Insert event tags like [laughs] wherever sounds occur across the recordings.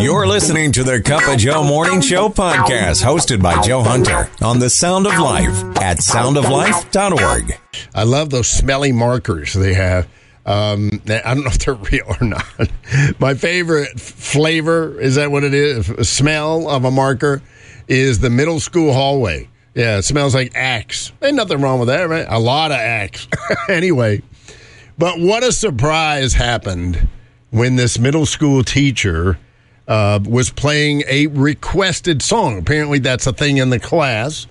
You're listening to the Cup of Joe Morning Show podcast, hosted by Joe Hunter on the Sound of Life at soundoflife.org. I love those smelly markers they have. Um, I don't know if they're real or not. [laughs] My favorite flavor is that what it is? Smell of a marker is the middle school hallway. Yeah, it smells like axe. Ain't nothing wrong with that, right? A lot of axe. [laughs] anyway, but what a surprise happened when this middle school teacher uh, was playing a requested song. Apparently, that's a thing in the class.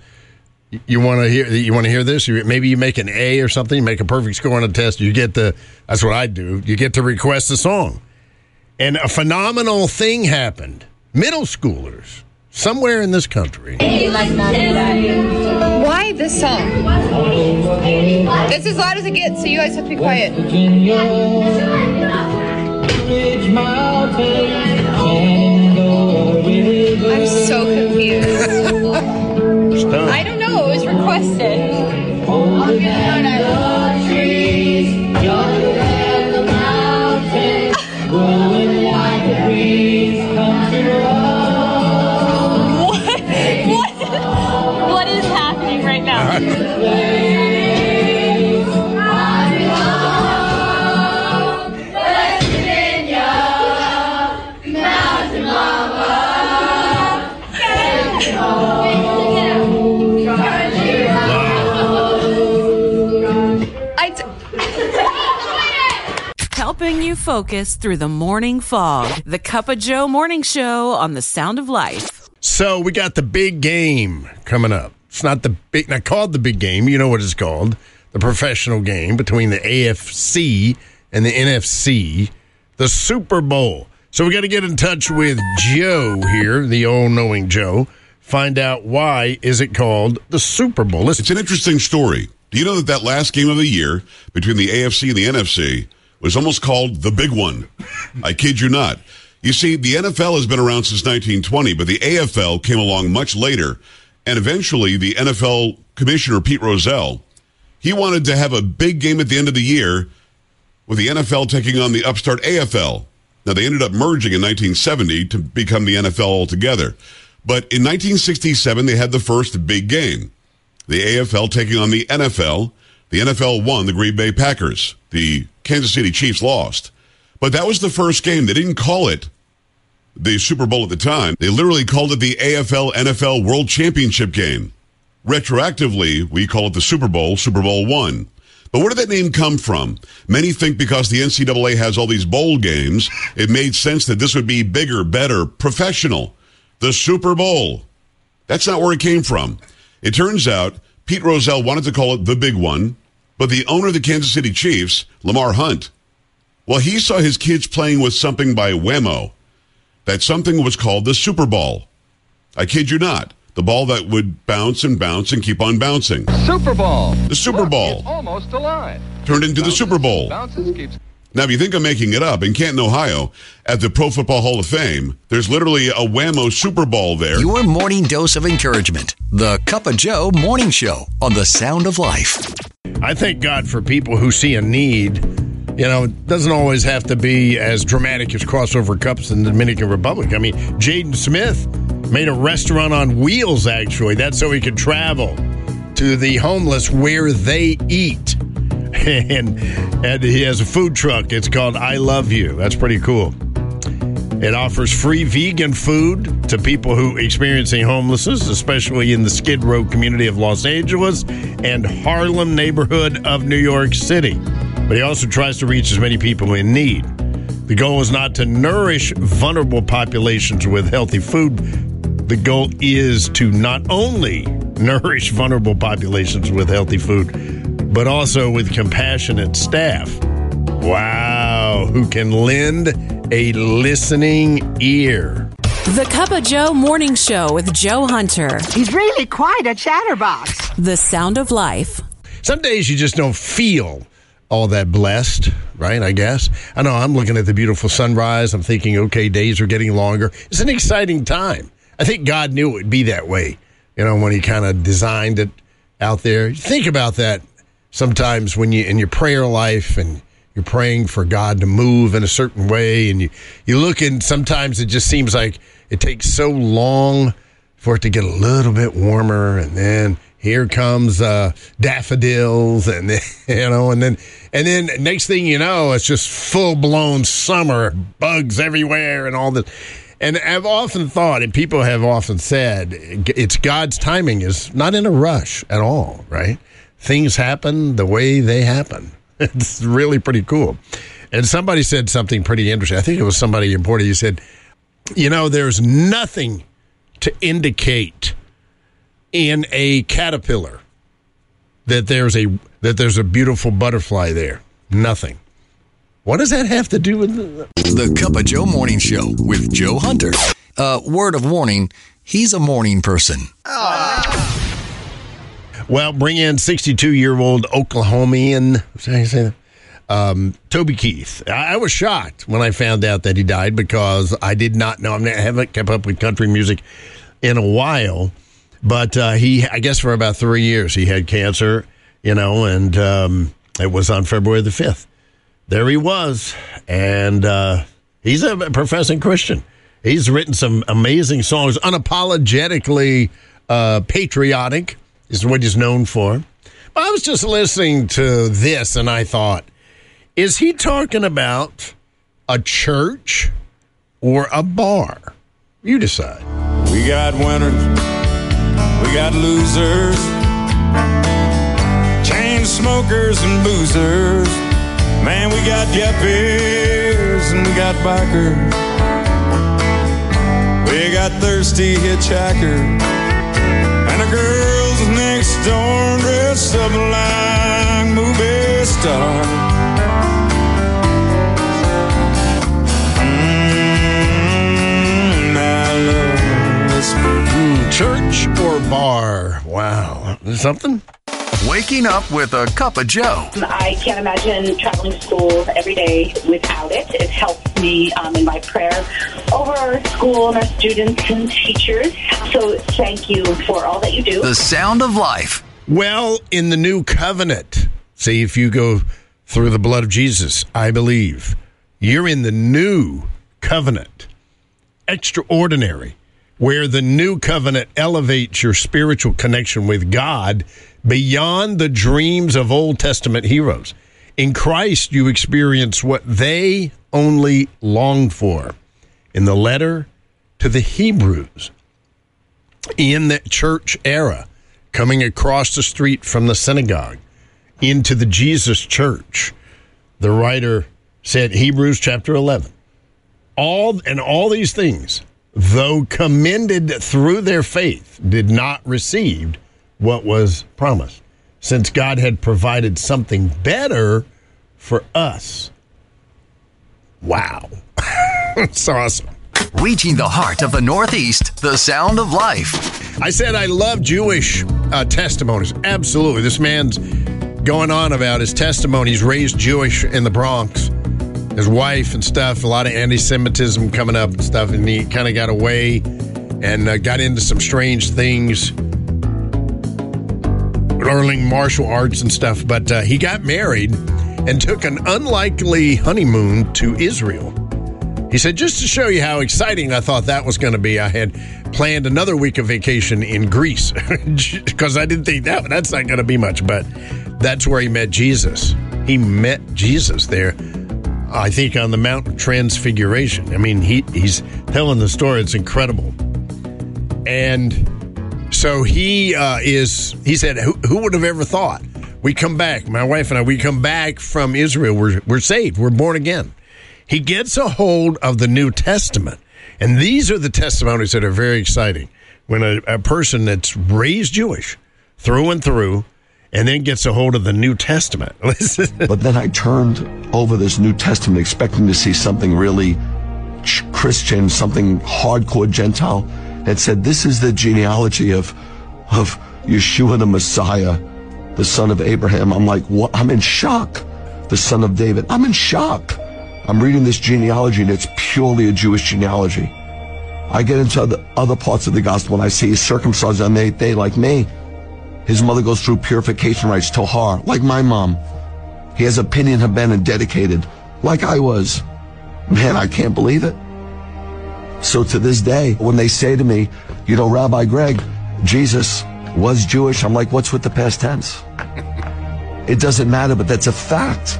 You want to hear? You want to hear this? You, maybe you make an A or something. You make a perfect score on a test. You get the. That's what I do. You get to request a song, and a phenomenal thing happened. Middle schoolers somewhere in this country. Why this song? It's as loud as it gets, so you guys have to be quiet. I'm so confused. I don't know. It was requested. Focus through the morning fog. The Cup of Joe Morning Show on the Sound of Life. So we got the big game coming up. It's not the big, not called the big game. You know what it's called, the professional game between the AFC and the NFC, the Super Bowl. So we got to get in touch with Joe here, the all-knowing Joe. Find out why is it called the Super Bowl. Listen, It's an interesting story. Do you know that that last game of the year between the AFC and the NFC was almost called the big one? I kid you not. You see, the NFL has been around since 1920, but the AFL came along much later. And eventually, the NFL commissioner, Pete Rozelle, he wanted to have a big game at the end of the year with the NFL taking on the upstart AFL. Now, they ended up merging in 1970 to become the NFL altogether. But in 1967, they had the first big game the AFL taking on the NFL. The NFL won the Green Bay Packers. The Kansas City Chiefs lost. But that was the first game. They didn't call it the Super Bowl at the time. They literally called it the AFL NFL World Championship game. Retroactively, we call it the Super Bowl, Super Bowl one. But where did that name come from? Many think because the NCAA has all these bowl games, it made sense that this would be bigger, better, professional. The Super Bowl. That's not where it came from. It turns out Pete Rozelle wanted to call it the big one, but the owner of the Kansas City Chiefs, Lamar Hunt, well, he saw his kids playing with something by Wham-O. That something was called the Super Ball. I kid you not. The ball that would bounce and bounce and keep on bouncing. Super Bowl. The Super Look, Bowl. It's almost alive. Turned into the Super Bowl. Bounces, keeps. Now, if you think I'm making it up, in Canton, Ohio, at the Pro Football Hall of Fame, there's literally a Wham-O Super Bowl there. Your morning dose of encouragement. The Cup of Joe Morning Show on the Sound of Life. I thank God for people who see a need. You know, it doesn't always have to be as dramatic as crossover cups in the Dominican Republic. I mean, Jaden Smith made a restaurant on wheels, actually. That's so he could travel to the homeless where they eat. [laughs] And, and he has a food truck. It's called I Love You. That's pretty cool. It offers free vegan food to people who are experiencing homelessness, especially in the Skid Row community of Los Angeles and Harlem neighborhood of New York City. But he also tries to reach as many people in need. The goal is not to nourish vulnerable populations with healthy food. The goal is to not only [laughs] nourish vulnerable populations with healthy food, but also with compassionate staff. Wow, who can lend a listening ear. The Cup of Joe Morning Show with Joe Hunter. He's really quite a chatterbox. The Sound of Life. Some days you just don't feel all that blessed, right? I guess. I know I'm looking at the beautiful sunrise. I'm thinking, okay, days are getting longer. It's an exciting time. I think God knew it would be that way, you know, when He kind of designed it out there. Think about that sometimes when you in your prayer life and you're praying for God to move in a certain way, and you you look and sometimes it just seems like it takes so long for it to get a little bit warmer, and then here comes uh, daffodils, and then, [laughs] you know, and then and then next thing you know, it's just full blown summer, bugs everywhere, and all this. And I've often thought, and people have often said, it's God's timing is not in a rush at all, right? Things happen the way they happen. [laughs] It's really pretty cool. And somebody said something pretty interesting. I think it was somebody important. He said, you know, there's nothing to indicate in a caterpillar that there's a that there's a beautiful butterfly there. Nothing. What does that have to do with the, The Cup of Joe Morning Show with Joe Hunter. Uh, word of warning, he's a morning person. Well, bring in 62 year old Oklahomian. Say that? Um, Toby Keith. I, I was shocked when I found out that he died because I did not know. I, mean, I haven't kept up with country music in a while, but uh, he, I guess, for about three years, he had cancer, you know, and um, it was on February the 5th. There he was. And uh, he's a professing Christian. He's written some amazing songs, unapologetically uh, patriotic is what he's known for. I was just listening to this and I thought, is he talking about a church or a bar? You decide. We got winners, we got losers, chain smokers and boozers. Man, we got yuppies and we got bikers. We got thirsty hitchhikers and girls next door dressed up movie stars. Mm, I love this Hmm, church or bar? Wow. Something? Waking up with a cup of Joe. I can't imagine traveling to school every day without it. It helps me um, in my prayer over our school and our students and teachers. So thank you for all that you do. The sound of life. Well, in the new covenant, see if you go through the blood of Jesus, I believe you're in the new covenant. Extraordinary, where the new covenant elevates your spiritual connection with God beyond the dreams of Old Testament heroes. In Christ, you experience what they only longed for. In the letter to the Hebrews, in the church era, coming across the street from the synagogue into the Jesus church, the writer said, Hebrews chapter 11, all and all these things, though commended through their faith, did not receive what was promised, since God had provided something better for us. Wow. [laughs] That's awesome. Reaching the heart of the Northeast, the sound of life. I said I love Jewish uh, testimonies. Absolutely. This man's going on about his testimony. He's raised Jewish in the Bronx. His wife and stuff, a lot of anti Semitism coming up and stuff. And he kind of got away and uh, got into some strange things, learning martial arts and stuff. But uh, he got married and took an unlikely honeymoon to Israel. He said, just to show you how exciting I thought that was going to be, I had planned another week of vacation in Greece [laughs] because I didn't think that that's not going to be much. But that's where he met Jesus. He met Jesus there, I think, on the Mount Transfiguration. I mean, he, he's telling the story. It's incredible. And so he uh, is, he said, who, who would have ever thought? We come back, my wife and I, we come back from Israel. We're, we're saved. We're born again he gets a hold of the New Testament. And these are the testimonies that are very exciting. When a, a, person that's raised Jewish through and through and then gets a hold of the New Testament. [laughs] but then I turned over this New Testament expecting to see something really Christian, something hardcore Gentile. It said, This is the genealogy of, of Yeshua the Messiah, the son of Abraham. I'm like, What? I'm in shock. The son of David. I'm in shock. I'm reading this genealogy and it's purely a Jewish genealogy. I get into other, other parts of the gospel and I see he's circumcised on the eighth day like me. His mother goes through purification rites, Tohar, like my mom. He has a men and dedicated, like I was. Man, I can't believe it. So to this day, when they say to me, you know, Rabbi Greg, Jesus was Jewish, I'm like, what's with the past tense? [laughs] It doesn't matter, but that's a fact.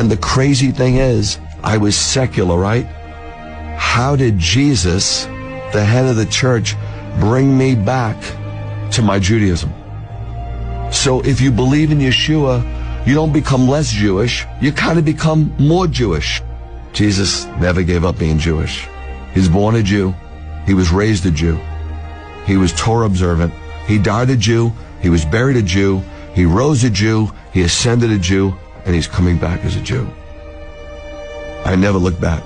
And the crazy thing is, I was secular, right? How did Jesus, the head of the church, bring me back to my Judaism? So if you believe in Yeshua, you don't become less Jewish, you kind of become more Jewish. Jesus never gave up being Jewish. He's born a Jew. He was raised a Jew. He was Torah observant. He died a Jew. He was buried a Jew. He rose a Jew. He ascended a Jew. And he's coming back as a Jew. I never look back.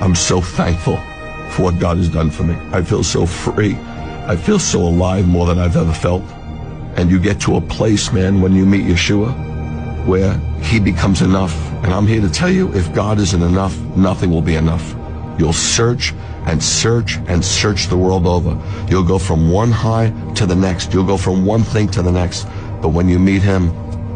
I'm so thankful for what God has done for me. I feel so free. I feel so alive more than I've ever felt. And you get to a place, man, when you meet Yeshua, where he becomes enough. And I'm here to tell you, if God isn't enough, nothing will be enough. You'll search and search and search the world over. You'll go from one high to the next. You'll go from one thing to the next. But when you meet him,